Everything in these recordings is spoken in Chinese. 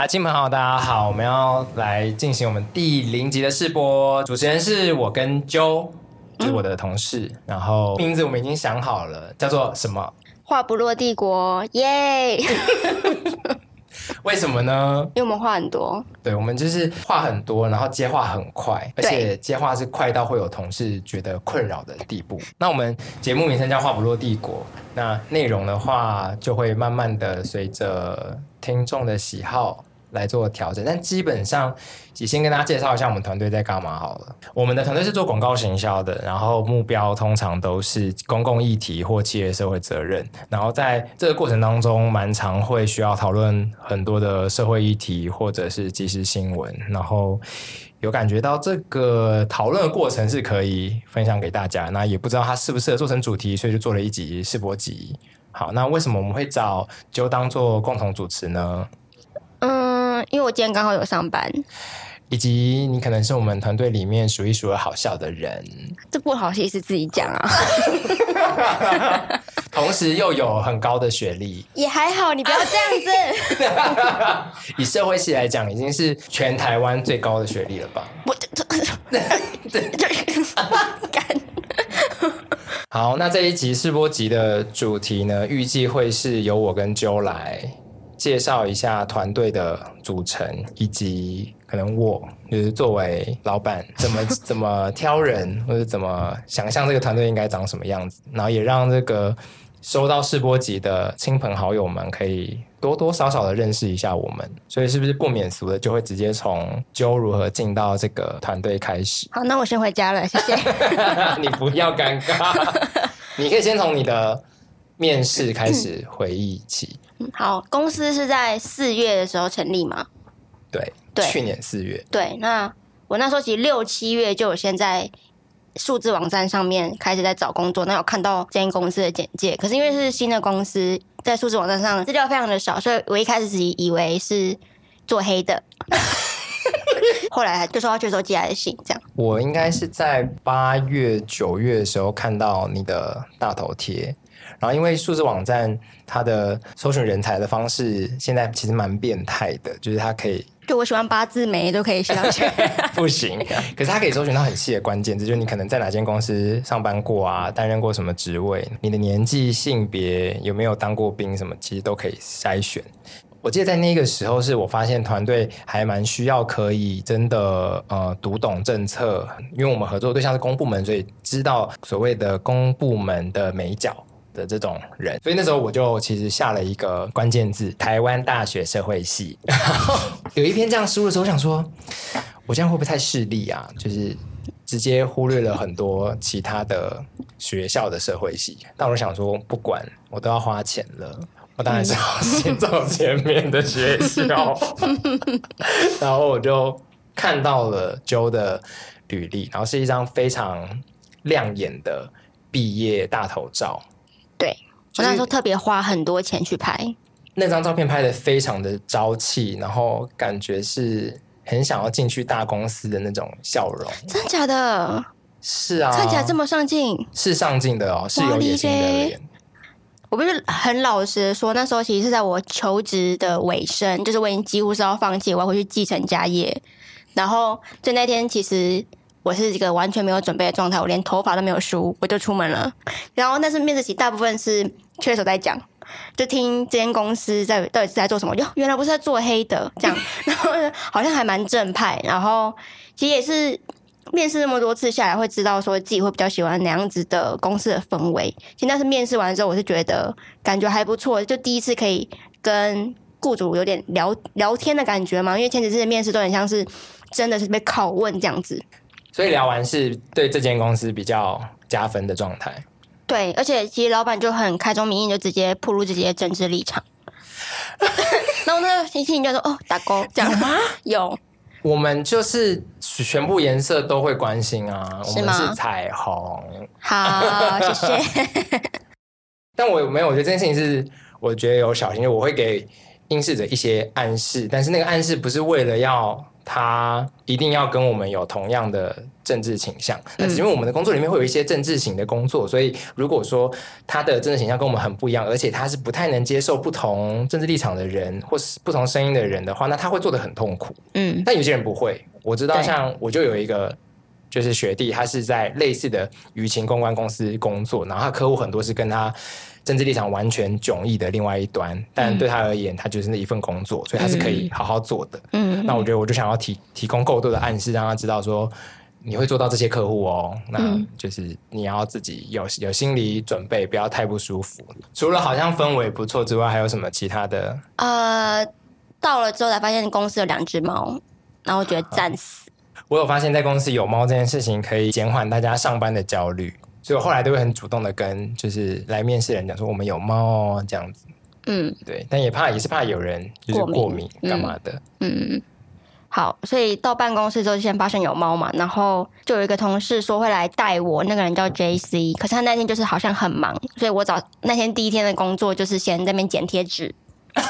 啦，亲朋好友大家好，我们要来进行我们第零集的试播，主持人是我跟 Joe，就是我的同事，嗯、然后名字我们已经想好了，叫做什么？话不落帝国，耶!为什么呢？因为我们话很多，对，我们就是话很多，然后接话很快，而且接话是快到会有同事觉得困扰的地步。那我们节目名称叫“话不落帝国”，那内容的话就会慢慢的随着听众的喜好。来做调整，但基本上，先跟大家介绍一下我们团队在干嘛好了。我们的团队是做广告行销的，然后目标通常都是公共议题或企业社会责任。然后在这个过程当中，蛮常会需要讨论很多的社会议题或者是即时新闻。然后有感觉到这个讨论的过程是可以分享给大家。那也不知道它适不适合做成主题，所以就做了一集试播集。好，那为什么我们会找就当做共同主持呢？嗯，因为我今天刚好有上班，以及你可能是我们团队里面数一数二好笑的人，这不好意思自己讲啊。同时又有很高的学历，也还好，你不要这样子。以社会系来讲，已经是全台湾最高的学历了吧？我对对对，干。好，那这一集试播集的主题呢，预计会是由我跟 Joe 来。介绍一下团队的组成，以及可能我就是作为老板怎么 怎么挑人，或者怎么想象这个团队应该长什么样子，然后也让这个收到试播集的亲朋好友们可以多多少少的认识一下我们。所以是不是不免俗的就会直接从 Joe 如何进到这个团队开始？好，那我先回家了，谢谢。你不要尴尬，你可以先从你的面试开始回忆起。好，公司是在四月的时候成立吗？对，对，去年四月。对，那我那时候其实六七月就有先在数字网站上面开始在找工作，那有看到这间公司的简介。可是因为是新的公司，在数字网站上资料非常的少，所以我一开始自己以为是做黑的。后来就说要去收寄来的信，这样。我应该是在八月九月的时候看到你的大头贴。然后，因为数字网站它的搜寻人才的方式现在其实蛮变态的，就是它可以，就我喜欢八字眉都可以搜寻，不行。可是它可以搜寻到很细的关键字，就是你可能在哪间公司上班过啊，担任过什么职位，你的年纪、性别有没有当过兵，什么其实都可以筛选。我记得在那个时候，是我发现团队还蛮需要可以真的呃读懂政策，因为我们合作对象是公部门，所以知道所谓的公部门的眉角。的这种人，所以那时候我就其实下了一个关键字：台湾大学社会系。然 后有一篇这样输的时候，我想说，我这样会不会太势利啊？就是直接忽略了很多其他的学校的社会系。但我想说，不管我都要花钱了，我当然是要先走前面的学校。然后我就看到了 Joe 的履历，然后是一张非常亮眼的毕业大头照。对，我那时候特别花很多钱去拍那张照片，拍的非常的朝气，然后感觉是很想要进去大公司的那种笑容。真的假的？是啊，看起来这么上进，是上进的哦，是有野心的脸。我不是很老实的说，那时候其实是在我求职的尾声，就是我已经几乎是要放弃，我要回去继承家业。然后就那天，其实。我是一个完全没有准备的状态，我连头发都没有梳，我就出门了。然后但是面试期，大部分是确实在讲，就听这间公司在到底是在做什么。哟，原来不是在做黑的这样，然后好像还蛮正派。然后其实也是面试那么多次下来，会知道说自己会比较喜欢哪样子的公司的氛围。其实那是面试完之后，我是觉得感觉还不错，就第一次可以跟雇主有点聊聊天的感觉嘛。因为前几次的面试都很像是真的是被拷问这样子。所以聊完是对这间公司比较加分的状态。对，而且其实老板就很开宗明义，就直接铺露自己的政治立场。然后那个，星星就说：“哦，打勾这样吗？”有。我们就是全部颜色都会关心啊，我们是彩虹。好，谢谢。但我没有，我觉得这件事情是我觉得有小心，就我会给应试者一些暗示，但是那个暗示不是为了要他一定要跟我们有同样的政治倾向，那只因为我们的工作里面会有一些政治型的工作，所以如果说他的政治倾向跟我们很不一样，而且他是不太能接受不同政治立场的人或是不同声音的人的话，那他会做得很痛苦。嗯，但有些人不会，我知道，像我就有一个。就是学弟，他是在类似的舆情公关公司工作，然后他客户很多是跟他政治立场完全迥异的另外一端，但对他而言，他就是那一份工作，所以他是可以好好做的。嗯，那我觉得我就想要提提供够多的暗示，让他知道说你会做到这些客户哦，那就是你要自己有有心理准备，不要太不舒服。除了好像氛围不错之外，还有什么其他的？呃，到了之后才发现公司有两只猫，然后我觉得战死。我有发现，在公司有猫这件事情可以减缓大家上班的焦虑，所以我后来都会很主动的跟就是来面试人讲说我们有猫哦，这样子。嗯，对，但也怕也是怕有人就是过敏干嘛的。嗯嗯。好，所以到办公室之后就先发现有猫嘛，然后就有一个同事说会来带我，那个人叫 JC，可是他那天就是好像很忙，所以我早那天第一天的工作就是先在那边剪贴纸。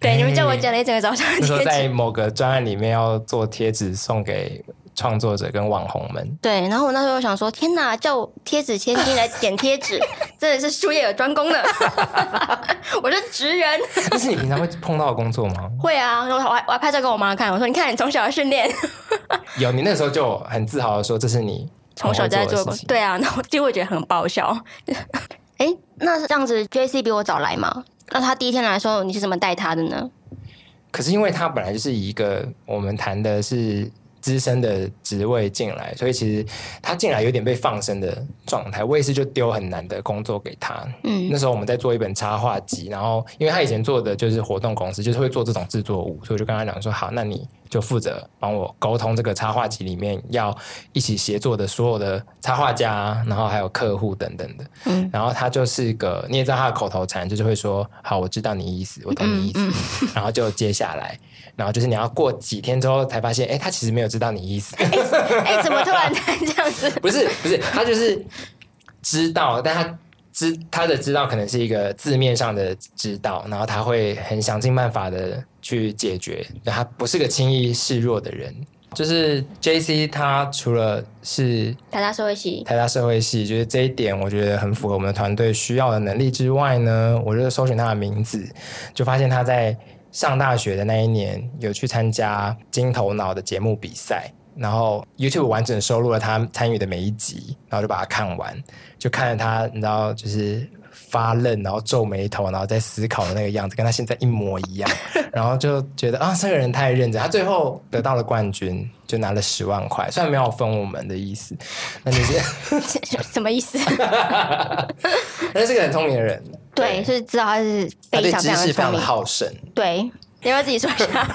对，你们叫我剪了一整个早上。就说在某个专案里面要做贴纸送给创作者跟网红们。对，然后我那时候想说，天哪，叫我贴纸千金来剪贴纸，真的是术业有专攻的。我是职人。这是你平常会碰到的工作吗？会啊，我还我还拍照给我妈看，我说你看你从小的训练。有，你那时候就很自豪的说，这是你从小在做的。对啊，然后就会觉得很爆笑。哎，那这样子，JC 比我早来吗？那他第一天来说，你是怎么带他的呢？可是因为他本来就是一个我们谈的是资深的职位进来，所以其实他进来有点被放生的状态。我也是就丢很难的工作给他。嗯，那时候我们在做一本插画集，然后因为他以前做的就是活动公司，就是会做这种制作物，所以我就跟他讲说：好，那你。就负责帮我沟通这个插画集里面要一起协作的所有的插画家，然后还有客户等等的。嗯，然后他就是个你也知道他的口头禅，就是会说：“好，我知道你意思，我懂你意思。嗯嗯”然后就接下来，然后就是你要过几天之后才发现，哎，他其实没有知道你意思。哎，怎么突然这样子？不是不是，他就是知道，但他。知他的知道可能是一个字面上的知道，然后他会很想尽办法的去解决，他不是个轻易示弱的人。就是 JC，他除了是台大社会系，台大社会系，就是这一点我觉得很符合我们的团队需要的能力之外呢，我就搜寻他的名字，就发现他在上大学的那一年有去参加金头脑的节目比赛。然后 YouTube 完整收录了他参与的每一集，然后就把它看完，就看着他，你知道，就是发愣，然后皱眉头，然后在思考的那个样子，跟他现在一模一样。然后就觉得啊，这个人太认真。他最后得到了冠军，就拿了十万块，虽然没有分我们的意思，那就是 什么意思？但是个很聪明的人，对，是知道他是非常非常非常的好胜，对。你要不要自己说一下？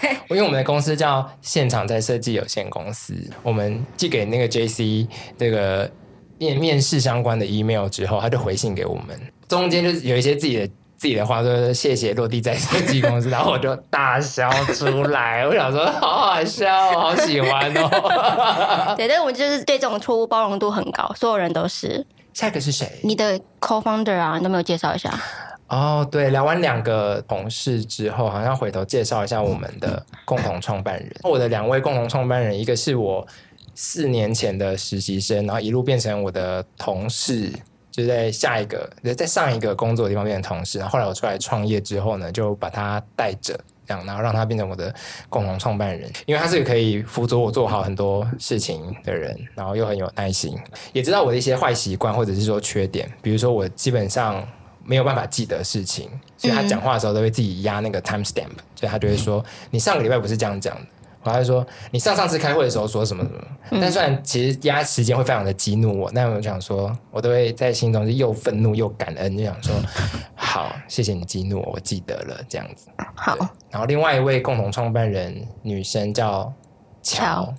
对，因为我们的公司叫现场在设计有限公司，我们寄给那个 JC 这个面面试相关的 email 之后，他就回信给我们，中间就是有一些自己的自己的话，说谢谢落地在设计公司，然后我就大笑出来，我想说好好笑，好喜欢哦。对，但是我就是对这种错误包容度很高，所有人都是。下一个是谁？你的 co-founder 啊，你都没有介绍一下。哦，oh, 对，聊完两个同事之后，好像回头介绍一下我们的共同创办人。我的两位共同创办人，一个是我四年前的实习生，然后一路变成我的同事，就在下一个，在上一个工作的地方变成同事。然后后来我出来创业之后呢，就把他带着，这样，然后让他变成我的共同创办人。因为他是可以辅佐我做好很多事情的人，然后又很有耐心，也知道我的一些坏习惯或者是说缺点，比如说我基本上。没有办法记得事情，所以他讲话的时候都会自己压那个 time stamp，所以他就会说：“ 你上个礼拜不是这样讲的。”然后他就说：“你上上次开会的时候说什么什么。”但虽然其实压时间会非常的激怒我，但我想说，我都会在心中是又愤怒又感恩，就想说：“ 好，谢谢你激怒我，我记得了。”这样子。好。然后另外一位共同创办人女生叫乔，乔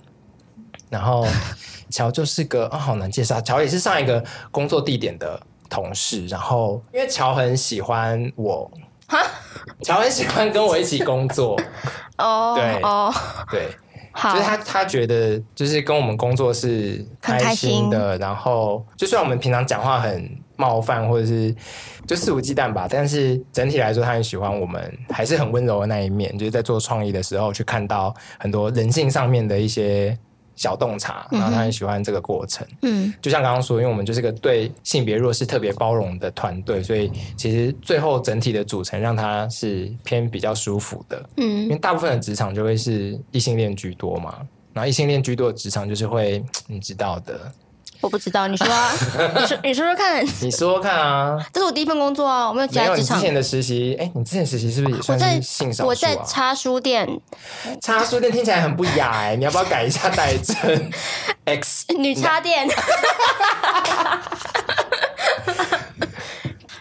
然后 乔就是个啊、哦，好难介绍。乔也是上一个工作地点的。同事，然后因为乔很喜欢我，哈，乔恩喜欢跟我一起工作，哦，对，哦，对，就是他他觉得就是跟我们工作是开心的，心然后就算我们平常讲话很冒犯，或者是就肆无忌惮吧。但是整体来说，他很喜欢我们，还是很温柔的那一面。就是在做创意的时候，去看到很多人性上面的一些小洞察，然后他很喜欢这个过程。嗯，就像刚刚说，因为我们就是个对性别弱势特别包容的团队，所以其实最后整体的组成让他是偏比较舒服的。嗯，因为大部分的职场就会是异性恋居多嘛。然后异性恋居多的职场就是会，你知道的。我不知道，你说啊，你说你说说看，你说说看啊。这是我第一份工作啊，我没有其他职场。之前的实习，哎，你之前实习是不是也算是性少数啊？我在插书店，插书店听起来很不雅哎，你要不要改一下代称？X 女插店。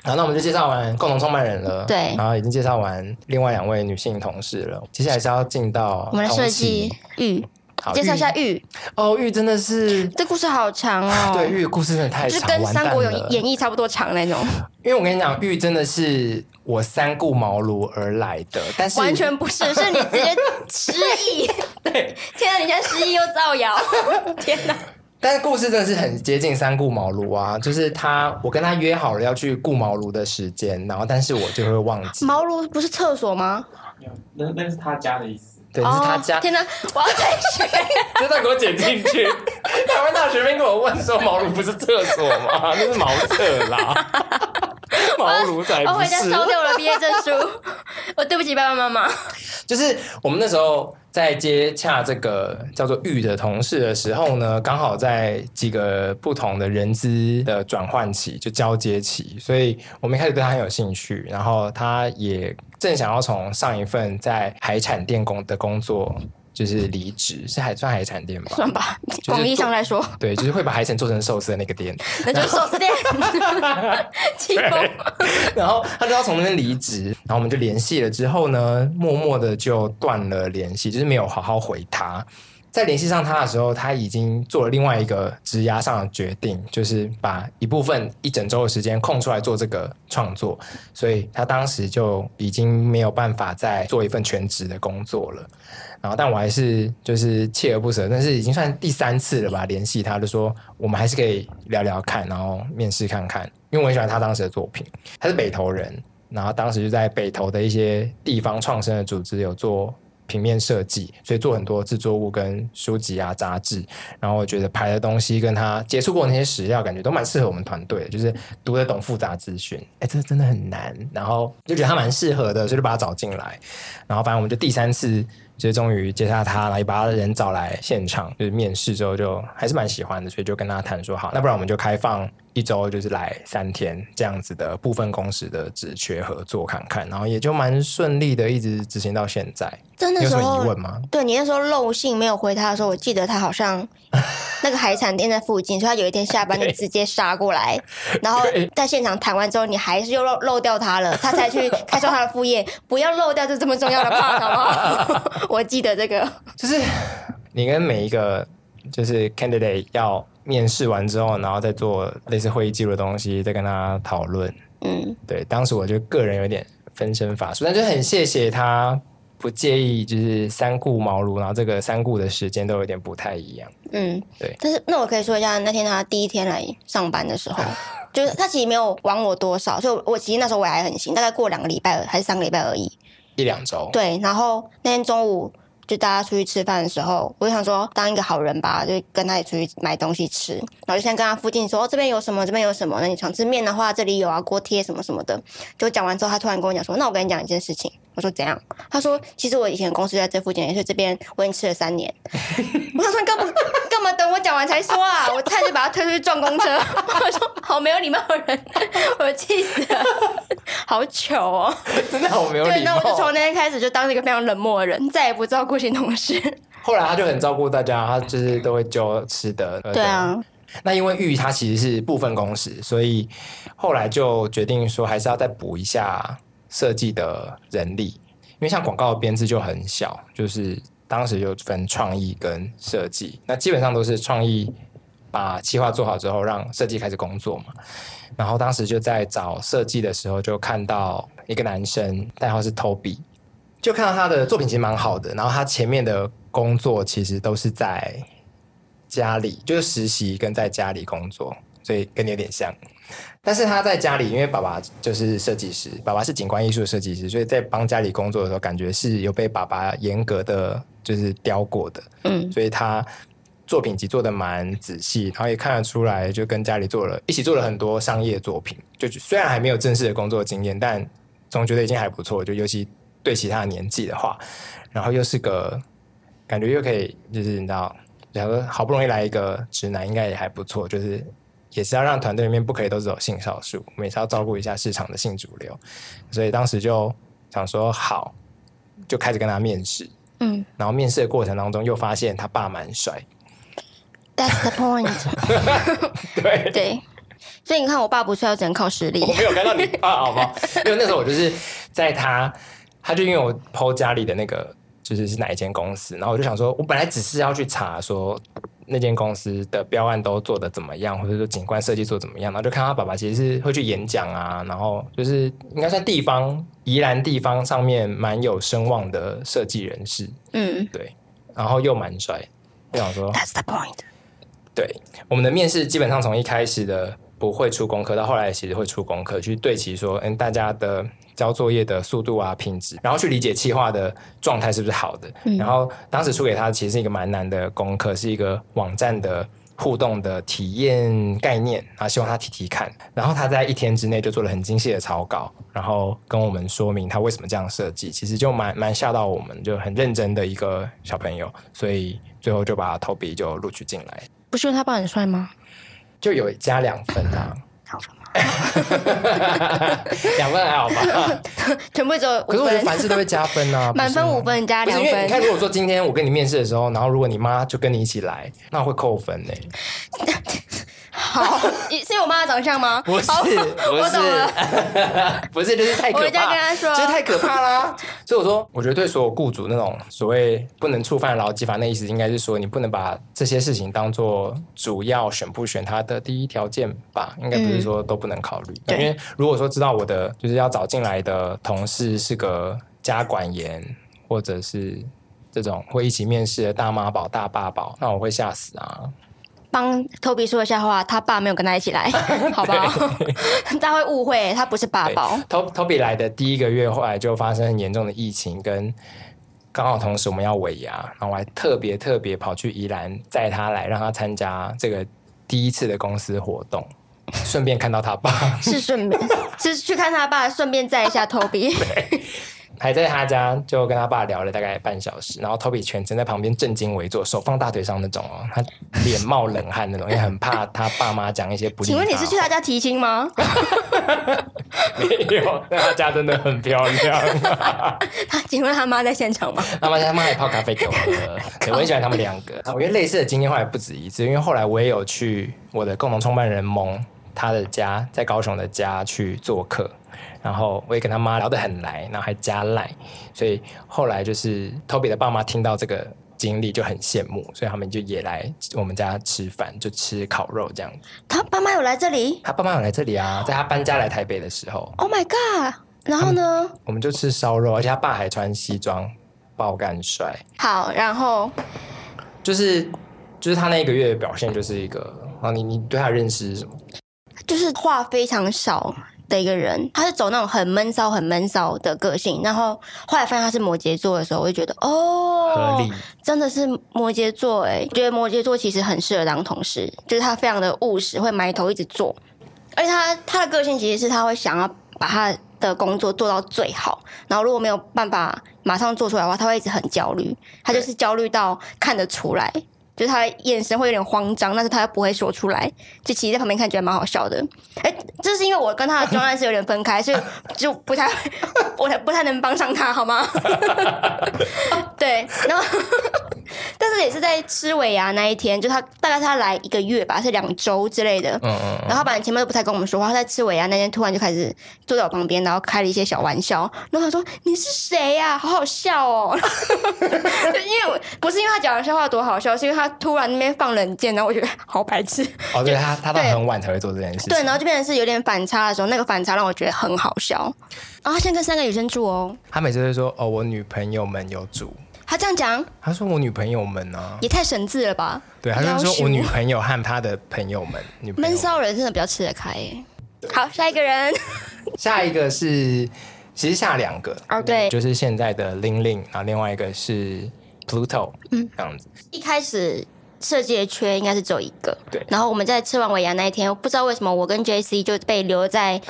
好，那我们就介绍完共同创办人了，对，然后已经介绍完另外两位女性同事了，接下来是要进到我们的设计玉。好介绍一下玉哦，玉真的是这故事好长哦。对，玉的故事真的太长，就跟《三国演义》差不多长那种。因为我跟你讲，玉真的是我三顾茅庐而来的，但是完全不是，是你直接失忆。对，天哪，你现在失忆又造谣，天哪！但是故事真的是很接近三顾茅庐啊，就是他，我跟他约好了要去顾茅庐的时间，然后但是我就会忘记。茅庐不是厕所吗？那那是他家的意思。对，是他家。天哪，我要再学，真的给我剪进去。台湾大学生跟我问说：“茅庐不是厕所吗？那是茅厕啦。”茅庐才不是。我回家烧掉了毕业证书。我 对不起爸爸妈妈。就是我们那时候在接洽这个叫做玉的同事的时候呢，刚好在几个不同的人资的转换期，就交接期，所以我们一开始对他很有兴趣，然后他也。正想要从上一份在海产店工的工作，就是离职，是海算海产店吧？算吧，广义上来说，对，就是会把海产做成寿司的那个店，那就是寿司店。然后他就要从那边离职，然后我们就联系了之后呢，默默的就断了联系，就是没有好好回他。在联系上他的时候，他已经做了另外一个职涯上的决定，就是把一部分一整周的时间空出来做这个创作，所以他当时就已经没有办法再做一份全职的工作了。然后，但我还是就是锲而不舍，但是已经算第三次了吧，联系他就说我们还是可以聊聊看，然后面试看看，因为我很喜欢他当时的作品。他是北投人，然后当时就在北投的一些地方创生的组织有做。平面设计，所以做很多制作物跟书籍啊、杂志。然后我觉得排的东西跟他接触过那些史料，感觉都蛮适合我们团队的，就是读得懂复杂资讯。哎，这个真的很难。然后就觉得他蛮适合的，所以就把他找进来。然后反正我们就第三次。就终于接下他，然后也把他的人找来现场，就是面试之后就还是蛮喜欢的，所以就跟他谈说好，那不然我们就开放一周，就是来三天这样子的部分工时的职缺合作看看，然后也就蛮顺利的，一直执行到现在。真的有什么疑问吗？对，你那时候漏信没有回他的时候，我记得他好像 那个海产店在附近，所以他有一天下班就直接杀过来，然后在现场谈完之后，你还是又漏漏掉他了，他才去开创他的副业。不要漏掉这这么重要的 part 好不好？我记得这个，就是你跟每一个就是 candidate 要面试完之后，然后再做类似会议记录的东西，再跟他讨论。嗯，对，当时我就个人有点分身乏术，但就很谢谢他不介意，就是三顾茅庐，然后这个三顾的时间都有点不太一样。嗯，对。但是那我可以说一下，那天他第一天来上班的时候，就是他其实没有管我多少，所以我其实那时候我还很新，大概过两个礼拜还是三个礼拜而已。一两周，对，然后那天中午就大家出去吃饭的时候，我就想说当一个好人吧，就跟他也出去买东西吃，然后就先跟他附近说，哦，这边有什么，这边有什么，那你想吃面的话，这里有啊，锅贴什么什么的。就讲完之后，他突然跟我讲说，那我跟你讲一件事情。我说怎样？他说其实我以前公司在这附近，也是这边我已经吃了三年。我想说干嘛干嘛等我讲完才说啊？我差点就把他推出去撞公车。我说好没有礼貌的人，我气死了，好糗哦，真的好没有礼貌。对，那我就从那天开始就当一个非常冷漠的人，再也不照顾新同事。后来他就很照顾大家，他就是都会叫吃的。对啊，那因为玉他其实是部分工时，所以后来就决定说还是要再补一下。设计的人力，因为像广告的编制就很小，就是当时就分创意跟设计，那基本上都是创意把企划做好之后，让设计开始工作嘛。然后当时就在找设计的时候，就看到一个男生，代号是 Toby，就看到他的作品其实蛮好的。然后他前面的工作其实都是在家里，就是实习跟在家里工作。所以跟你有点像。但是他在家里，因为爸爸就是设计师，爸爸是景观艺术设计师，所以在帮家里工作的时候，感觉是有被爸爸严格的就是雕过的。嗯，所以他作品集做的蛮仔细，然后也看得出来，就跟家里做了一起做了很多商业作品。就虽然还没有正式的工作经验，但总觉得已经还不错。就尤其对其他的年纪的话，然后又是个感觉又可以，就是你知道，假如好不容易来一个直男，应该也还不错，就是。也是要让团队里面不可以都只有性少数，我们也是要照顾一下市场的性主流，所以当时就想说好，就开始跟他面试，嗯，然后面试的过程当中又发现他爸蛮帅，That's the point，对对，所以你看我爸不帅，只能靠实力。我没有看到你爸，好不好？因为那时候我就是在他，他就因为我 PO 家里的那个就是是哪一间公司，然后我就想说，我本来只是要去查说。那间公司的标案都做的怎么样，或者说景观设计做得怎么样，然后就看他爸爸其实是会去演讲啊，然后就是应该算地方宜兰地方上面蛮有声望的设计人士，嗯，对，然后又蛮帅，就想说，That's the point。对，我们的面试基本上从一开始的不会出功课，到后来其实会出功课，去对齐说，嗯，大家的。交作业的速度啊，品质，然后去理解企划的状态是不是好的。嗯、然后当时出给他其实是一个蛮难的功课，是一个网站的互动的体验概念，啊希望他提提看。然后他在一天之内就做了很精细的草稿，然后跟我们说明他为什么这样设计。其实就蛮蛮吓到我们，就很认真的一个小朋友，所以最后就把 Toby 就录取进来。不是因为他爸很帅吗？就有加两分啊。好 两分还好吧？全部只有。可是我觉得凡事都会加分啊，满分五分加两分。你看，如果说今天我跟你面试的时候，然后如果你妈就跟你一起来，那我会扣分呢。好，是因为我妈的长相吗？不是，不是，不是，就是太可怕。我家跟他说，就是太可怕啦。所以我说，我觉得对所有雇主那种所谓不能触犯劳基法，那意思应该是说，你不能把这些事情当做主要选不选他的第一条件吧？应该不是说都不能考虑。因为如果说知道我的就是要找进来的同事是个家管严，或者是这种会一起面试的大妈宝、大爸宝，那我会吓死啊！帮 Toby 说一下话，他爸没有跟他一起来，好不好？他会误会，他不是爸宝。Toby 来的第一个月，后来就发生很严重的疫情，跟刚好同时我们要尾牙，然后我还特别特别跑去宜兰载他来，让他参加这个第一次的公司活动，顺便看到他爸，是顺便是去看他爸，顺便载一下 Toby。还在他家就跟他爸聊了大概半小时，然后 Toby 全程在旁边正襟危坐，手放大腿上那种哦，他脸冒冷汗那种，也很怕他爸妈讲一些不。请问你是去他家提亲吗？没有，但他家真的很漂亮。他请问他妈在现场吗？他妈他妈也泡咖啡给我喝，我很喜欢他们两个。我觉得类似的经验后来不止一次，因为后来我也有去我的共同创办人蒙他的家，在高雄的家去做客。然后我也跟他妈聊得很来，然后还加赖，所以后来就是 Toby 的爸妈听到这个经历就很羡慕，所以他们就也来我们家吃饭，就吃烤肉这样。他爸妈有来这里？他爸妈有来这里啊，在他搬家来台北的时候。Oh my god！然后呢？我们就吃烧肉，而且他爸还穿西装，爆干帅。好，然后就是就是他那一个月的表现就是一个啊，你你对他认识是什么？就是话非常少。的一个人，他是走那种很闷骚、很闷骚的个性，然后后来发现他是摩羯座的时候，我就觉得哦，真的是摩羯座哎，觉得摩羯座其实很适合当同事，就是他非常的务实，会埋头一直做，而且他他的个性其实是他会想要把他的工作做到最好，然后如果没有办法马上做出来的话，他会一直很焦虑，他就是焦虑到看得出来。就是他眼神会有点慌张，但是他又不会说出来，就其实在旁边看觉得蛮好笑的。哎，这是因为我跟他的专案是有点分开，所以就不太，我不太能帮上他，好吗？对，然后。但是也是在吃尾牙那一天，就他大概他来一个月吧，是两周之类的。嗯嗯。然后本来前面都不太跟我们说话，他在吃尾牙那天突然就开始坐在我旁边，然后开了一些小玩笑。然后他说：“你是谁呀、啊？好好笑哦。”因为不是因为他讲的笑话多好笑，是因为他突然那边放冷箭，然后我觉得好白痴。哦，对他，他到很晚才会做这件事情。对，然后就变成是有点反差的时候，那个反差让我觉得很好笑。然后他现在跟三个女生住哦。他每次都说：“哦，我女朋友们有煮。”他这样讲，他说我女朋友们呢、啊，也太神智了吧？对，他就说我女朋友和他的朋友们，女朋友闷骚人真的比较吃得开耶。好，下一个人，下一个是其实下两个哦，对，就是现在的 Ling，然后另外一个是 Pluto，嗯，这样子。一开始设计的缺应该是只有一个，对。然后我们在吃完尾牙那一天，不知道为什么我跟 JC 就被留在。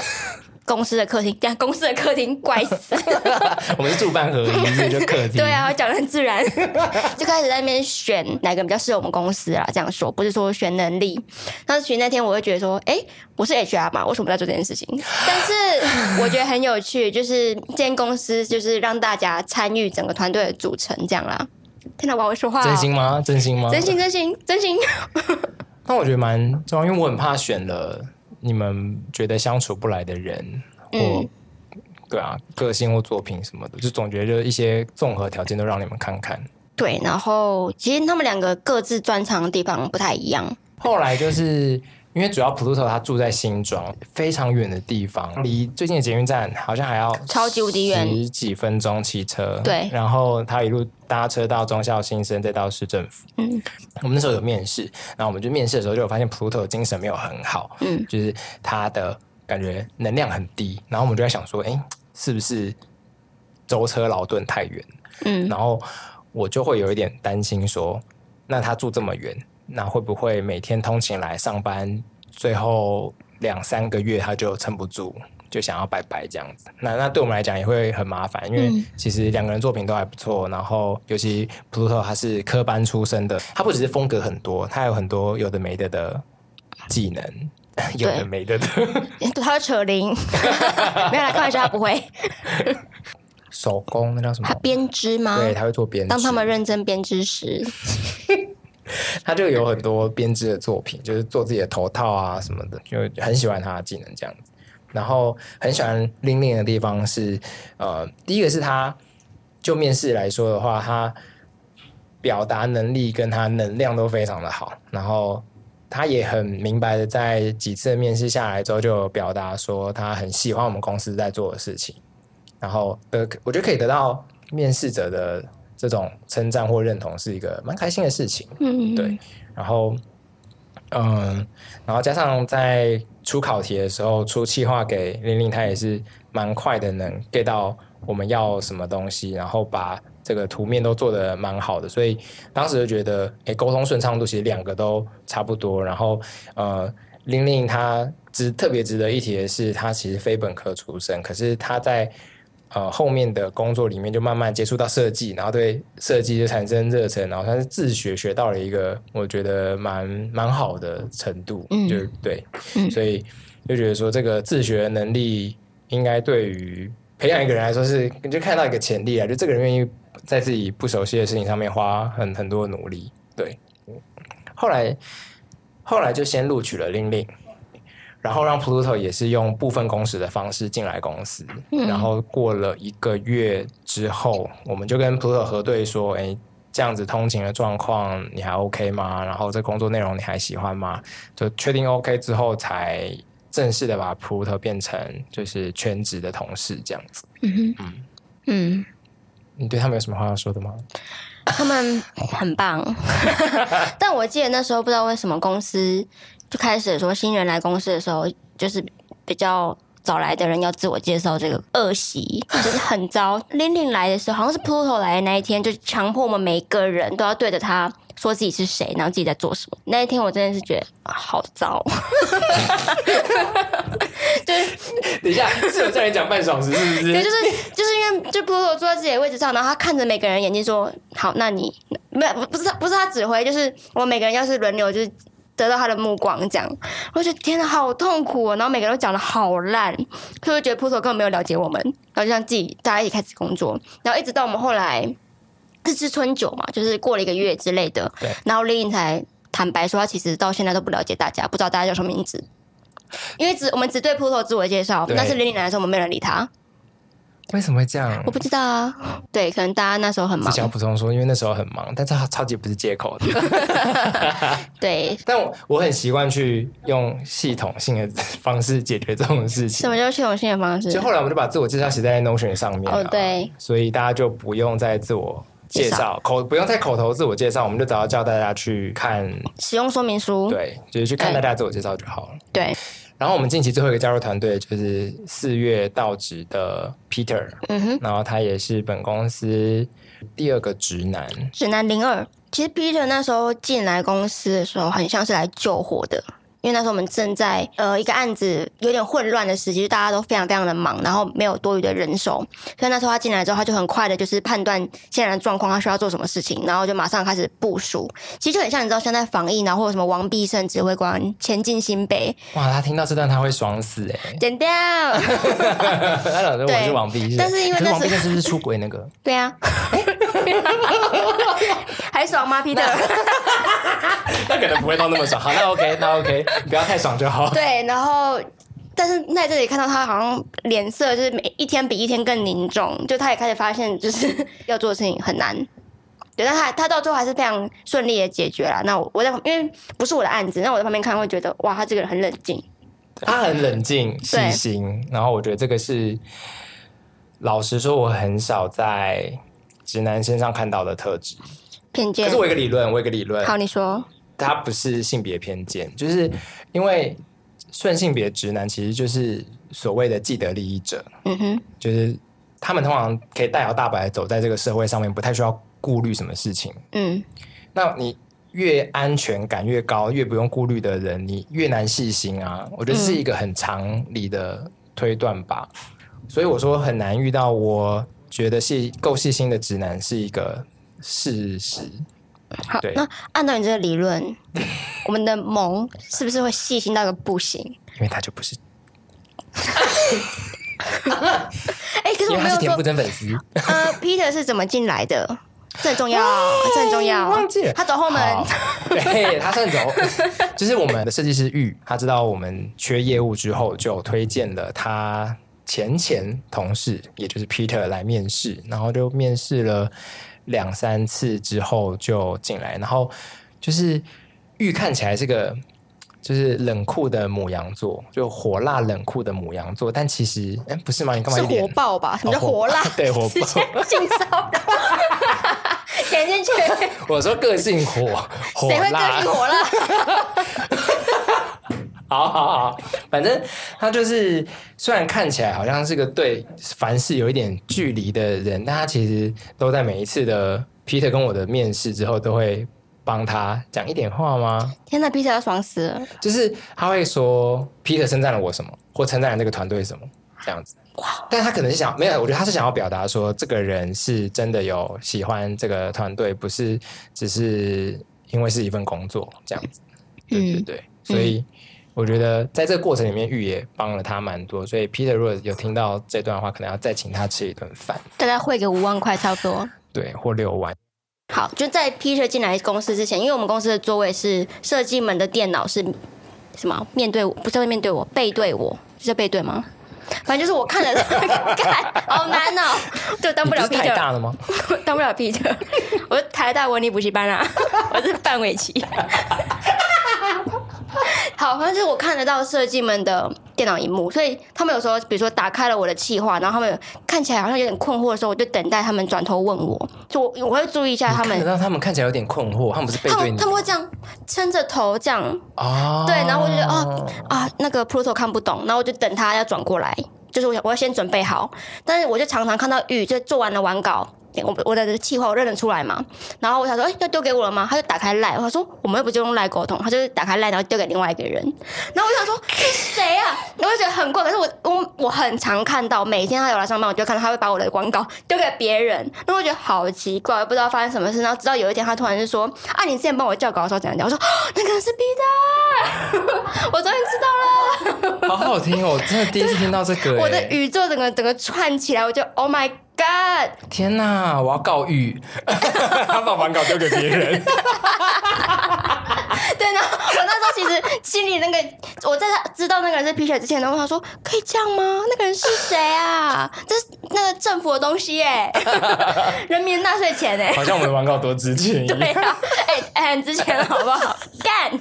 公司的客厅，这样公司的客厅怪死。我们是住办合一，就客厅。对啊，我讲的很自然，就开始在那边选哪个比较适合我们公司啊。这样说不是说选能力。当时选那天，我会觉得说，哎、欸，我是 HR 嘛，为什么在做这件事情？但是我觉得很有趣，就是这间公司就是让大家参与整个团队的组成，这样啦。听到我会说话、喔？真心吗？真心吗？真心，真心，真心。那我觉得蛮重要，因为我很怕选了。你们觉得相处不来的人，或、嗯、对啊，个性或作品什么的，就总觉得就一些综合条件都让你们看看。对，然后其实他们两个各自专长的地方不太一样。后来就是。因为主要 Pluto 他住在新庄，非常远的地方，离最近的捷运站好像还要超级无敌远，十几分钟骑车。对，然后他一路搭车到中校新生，再到市政府。嗯，我们那时候有面试，然后我们就面试的时候就有发现 Pluto 精神没有很好，嗯，就是他的感觉能量很低。然后我们就在想说，哎，是不是舟车劳顿太远？嗯，然后我就会有一点担心说，那他住这么远。那会不会每天通勤来上班，最后两三个月他就撑不住，就想要拜拜这样子？那那对我们来讲也会很麻烦，因为其实两个人作品都还不错。然后尤其 Pluto 他是科班出身的，他不只是风格很多，他有很多有的没的的技能，有的没的的。他会扯铃，没有来开玩笑，他不会。手工那叫什么？他编织吗？对，他会做编织。当他们认真编织时。他就有很多编织的作品，就是做自己的头套啊什么的，就很喜欢他的技能这样子。然后很喜欢 Ling Ling 的地方是，呃，第一个是他就面试来说的话，他表达能力跟他能量都非常的好。然后他也很明白的在几次面试下来之后，就表达说他很喜欢我们公司在做的事情。然后呃，我觉得可以得到面试者的。这种称赞或认同是一个蛮开心的事情，嗯，对。然后，嗯，然后加上在出考题的时候出企划给 Ling Ling，他也是蛮快的，能 get 到我们要什么东西，然后把这个图面都做得蛮好的，所以当时就觉得，哎，沟通顺畅度其实两个都差不多。然后，呃，Ling Ling 他值特别值得一提的是，她其实非本科出身，可是她在。呃，后面的工作里面就慢慢接触到设计，然后对设计就产生热忱，然后他是自学学到了一个我觉得蛮蛮好的程度，嗯，就对，嗯，所以就觉得说这个自学能力应该对于培养一个人来说是你，就看到一个潜力啊，就这个人愿意在自己不熟悉的事情上面花很很多努力，对，后来后来就先录取了 Ling Ling。然后让 Pluto 也是用部分工时的方式进来公司，嗯，然后过了一个月之后，我们就跟 Pluto 核对说：“哎，这样子通勤的状况你还 OK 吗？然后这工作内容你还喜欢吗？”就确定 OK 之后，才正式的把 Pluto 变成就是全职的同事这样子。嗯嗯嗯，你对他们有什么话要说的吗？他们很棒，但我记得那时候不知道为什么公司。就开始说新人来公司的时候，就是比较早来的人要自我介绍，这个恶习就是很糟。Ling Ling 来的时候，好像是 Pluto 来的那一天，就强迫我们每个人都要对着他说自己是谁，然后自己在做什么。那一天我真的是觉得好糟。就是等一下，是有叫你讲半小时是不是？对，就是就是因为就 Pluto 坐在自己的位置上，然后他看着每个人眼睛说：“好，那你没有不是他不是他指挥，就是我们每个人要是轮流就是。”得到他的目光，这样，我觉得天哪，好痛苦哦！然后每个人都讲的好烂，所以我觉得 Pluto 根本没有了解我们，然后就像自己大家一起开始工作，然后一直到我们后来是吃春酒嘛，就是过了一个月之类的，对，然后 Ling 才坦白说，他其实到现在都不了解大家，不知道大家叫什么名字，因为只我们只对 Pluto 自我介绍，但是 Ling 来的时候我们没人理他。为什么会这样？我不知道啊。对，可能大家那时候很忙。只想补充说，因为那时候很忙，但这超级不是借口的。对，但我我很习惯去用系统性的方式解决这种事情。什么叫系统性的方式？就后来我们就把自我介绍写在 Notion 上面。哦，对。所以大家就不用再自我介绍口不用再口头自我介绍，我们就只要叫大家去看使用说明书，对，就是去看大家自我介绍就好了。对。然后我们近期最后一个加入团队就是四月到职的 Peter，嗯哼，然后他也是本公司第二个直男，直男零二。其实 Peter 那时候进来公司的时候，很像是来救火的。因为那时候我们正在呃一个案子有点混乱的时期，大家都非常非常的忙，然后没有多余的人手，所以那时候他进来之后，他就很快的就是判断现在的状况，他需要做什么事情，然后就马上开始部署。其实就很像你知道现在防疫，然后或者什么王必胜指挥官前进新北。哇，他听到这段他会爽死哎！剪掉。他老说我是王必胜，但是因为那是王必胜是不是出轨那个？对啊。还爽吗，Peter？那可能不会到那么爽。好，那 OK，那 OK，不要太爽就好。对，然后，但是在这里看到他好像脸色就是每一天比一天更凝重，就他也开始发现就是要做的事情很难。对，但他他到最后还是非常顺利的解决了。那我我在因为不是我的案子，那我在旁边看会觉得哇，他这个人很冷静，他很冷静细心。然后我觉得这个是，老实说，我很少在直男身上看到的特质。偏见。可是我有一个理论，我有一个理论。好，你说。他不是性别偏见，就是因为顺性别直男其实就是所谓的既得利益者。嗯哼。就是他们通常可以大摇大摆走在这个社会上面，不太需要顾虑什么事情。嗯。那你越安全感越高，越不用顾虑的人，你越难细心啊。我觉得是一个很常理的推断吧。嗯。所以我说很难遇到，我觉得细够细心的直男是一个。事实。好，那按照你这个理论，我们的萌是不是会细心到个不行？因为他就不是。哎、欸，可是我没有说。田馥甄粉丝。呃，Peter 是怎么进来的？这很重要，这很重要。忘记了，他走后门。对，他算走。就是我们的设计师玉，他知道我们缺业务之后，就推荐了他前前同事，也就是 Peter 来面试，然后就面试了。两三次之后就进来，然后就是玉看起来是个就是冷酷的母羊座，就火辣冷酷的母羊座，但其实哎不是吗？你干嘛？是火爆吧？什么叫火辣？哦、对，火爆。性骚扰。点进去。我说个性火。谁会个性火辣？好 好好，反正他就是，虽然看起来好像是个对凡事有一点距离的人，但他其实都在每一次的 Peter 跟我的面试之后，都会帮他讲一点话吗？天哪，Peter 要爽死了！就是他会说 Peter 称赞了我什么，或称赞了这个团队什么这样子。哇！但他可能是想没有，我觉得他是想要表达说，这个人是真的有喜欢这个团队，不是只是因为是一份工作这样子。对对对，嗯、所以。嗯我觉得在这个过程里面，玉也帮了他蛮多，所以 Peter 如果有听到这段话，可能要再请他吃一顿饭，大概汇个五万块差不多，对，或六万。好，就在 Peter 进来公司之前，因为我们公司的座位是设计们的电脑是什么？面对我，不是会面对我，背对我，是背对吗？反正就是我看了，看好难哦，就当不了 Peter。太大了吗？当不了 Peter，我是台大文理补习班啊，我是范玮琪。好，反正就是我看得到设计们的电脑荧幕，所以他们有时候，比如说打开了我的企划，然后他们看起来好像有点困惑的时候，我就等待他们转头问我，就我我会注意一下他们。让他们看起来有点困惑，他们不是背对你，他们会这样撑着头这样啊，对，然后我就觉得啊啊，那个 Pluto 看不懂，然后我就等他要转过来，就是我想我要先准备好，但是我就常常看到玉就做完了完稿。我我的气话我认得出来嘛，然后我想说，哎、欸，要丢给我了吗？他就打开赖，他说我们又不就用赖沟通，他就是打开赖，然后丢给另外一个人。然后我想说，是谁啊？然后我就觉得很怪，可是我我我很常看到，每天他有来上班，我就看到他会把我的广告丢给别人。然后我觉得好奇怪，我不知道发生什么事。然后直到有一天，他突然就说，啊，你之前帮我叫稿的时候怎样讲？我说，那个人是 Peter，我终于知道了。好好听哦，我真的第一次听到这个。我的宇宙整个整个串起来，我就 Oh my。God 天哪！我要告御，他把完稿丢给别人。对呢，我那时候其实心里那个，我在他知道那个人是 Peter 之前，然后他说：“可以这样吗？那个人是谁啊？这是那个政府的东西耶，人民纳税钱哎，好像我们的玩稿多值钱一样。对啊，哎哎，很值钱好不好？干，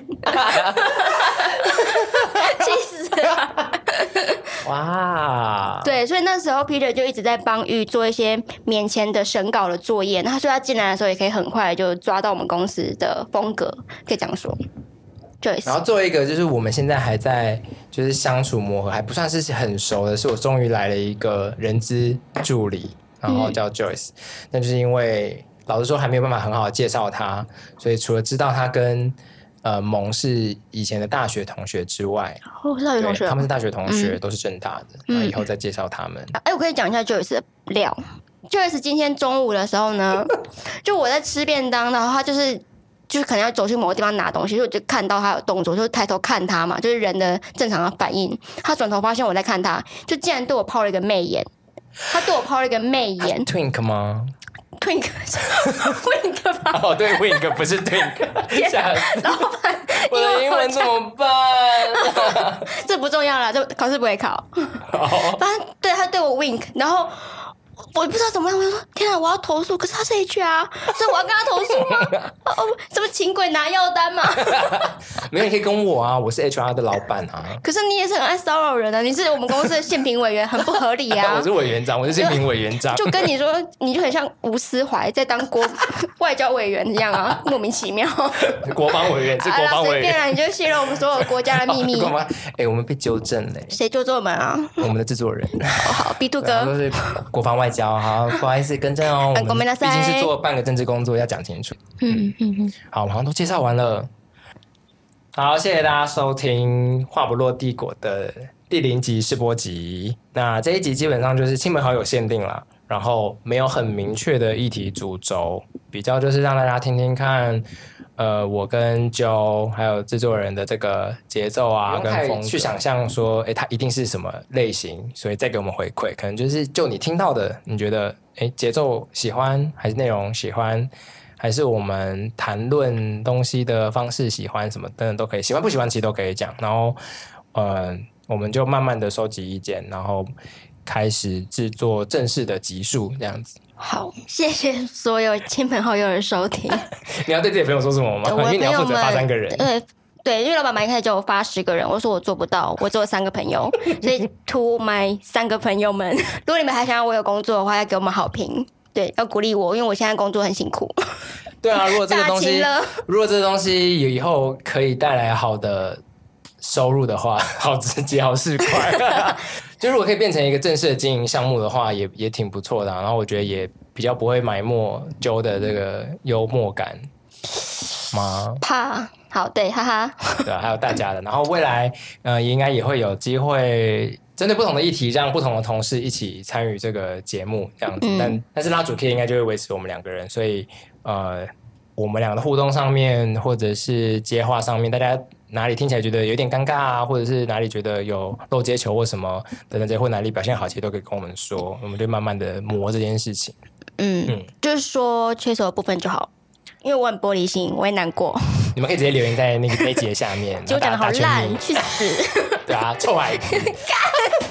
气死了！哇，对，所以那时候 Peter 就一直在帮玉做一些免签的审稿的作业。那他说他进来的时候也可以很快就抓到我们公司的风格，可以这样说。对。然后作为一个就是我们现在还在就是相处磨合还不算是很熟的，是我终于来了一个人资助理，然后叫 Joyce，嗯。那就是因为老实说还没有办法很好的介绍他，所以除了知道他跟呃，萌是以前的大学同学之外，哦，是大学同学，他们是大学同学，嗯、都是正大的。那以后再介绍他们。哎、嗯欸，我可以讲一下 Joyce 的料。Joyce 今天中午的时候呢，就我在吃便当，然后他就是就是可能要走去某个地方拿东西，所以我就看到他有动作，就抬头看他嘛，就是人的正常的反应。他转头发现我在看他，就竟然对我抛了一个媚眼。他对我抛了一个媚眼，Twink 吗？Twink，Wink 吧？哦，对，Wink 不是 Twink。吓死！老板，我的英文怎么办？这不重要了，这考试不会考。反正对他对我 Wink，然后。我不知道怎么样，我就说天啊，我要投诉，可是他是 HR，所以我要跟他投诉吗？哦，什么请鬼拿药单吗？没有，你可以跟我啊，我是 HR 的老板啊。可是你也是很爱骚扰人啊，你是我们公司的宪评委员，很不合理啊。我是委员长，我是宪评委员长。就跟你说，你就很像吴思怀在当国外交委员一样啊，莫名其妙。国防委员是国防委员，随便啊，你就泄露我们所有国家的秘密。哎、欸，我们被纠正了。谁纠正我们啊？我们的制作人。好，B two 哥。国防外交。好，不好意思，更正哦。我们毕竟是做半个政治工作，要讲清楚。嗯嗯嗯。好，我们好像都介绍完了。好，谢谢大家收听《话不落帝国》的第零集试播集。那这一集基本上就是亲朋好友限定了，然后没有很明确的议题主轴，比较就是让大家听听看。呃，我跟 Joe 还有制作人的这个节奏啊，跟风去想象说，哎，它一定是什么类型，所以再给我们回馈，可能就是就你听到的，你觉得，哎，节奏喜欢，还是内容喜欢，还是我们谈论东西的方式喜欢，什么等等都可以，喜欢不喜欢其实都可以讲，然后，呃，我们就慢慢的收集意见，然后开始制作正式的集数，这样子。好，谢谢所有亲朋好友的收听。你要对自己朋友说什么吗？因为你要负责发三个人。对对，因为老板蛮一开始叫我发十个人，我说我做不到，我只有三个朋友。所以，to my 三个朋友们，如果你们还想要我有工作的话，要给我们好评，对，要鼓励我，因为我现在工作很辛苦。对啊，如果这个东西，如果这个东西以后可以带来好的收入的话，好直接，好市侩。就如果可以变成一个正式的经营项目的话，也也挺不错的啊。然后我觉得也比较不会埋没 Joe 的这个幽默感吗？怕好对，哈哈。对啊，还有大家的。然后未来呃，应该也会有机会针对不同的议题，让不同的同事一起参与这个节目这样子。嗯、但但是拉主 Key 应该就会维持我们两个人，所以呃，我们两个的互动上面或者是接话上面，大家。哪里听起来觉得有点尴尬啊，或者是哪里觉得有漏接球或什么等等这些，或哪里表现好，其实都可以跟我们说，我们就慢慢的磨这件事情。嗯，嗯就是说缺手的部分就好，因为我很玻璃心，我也难过。你们可以直接留言在那个那节下面。就讲的好烂，去死！对啊，臭矮子。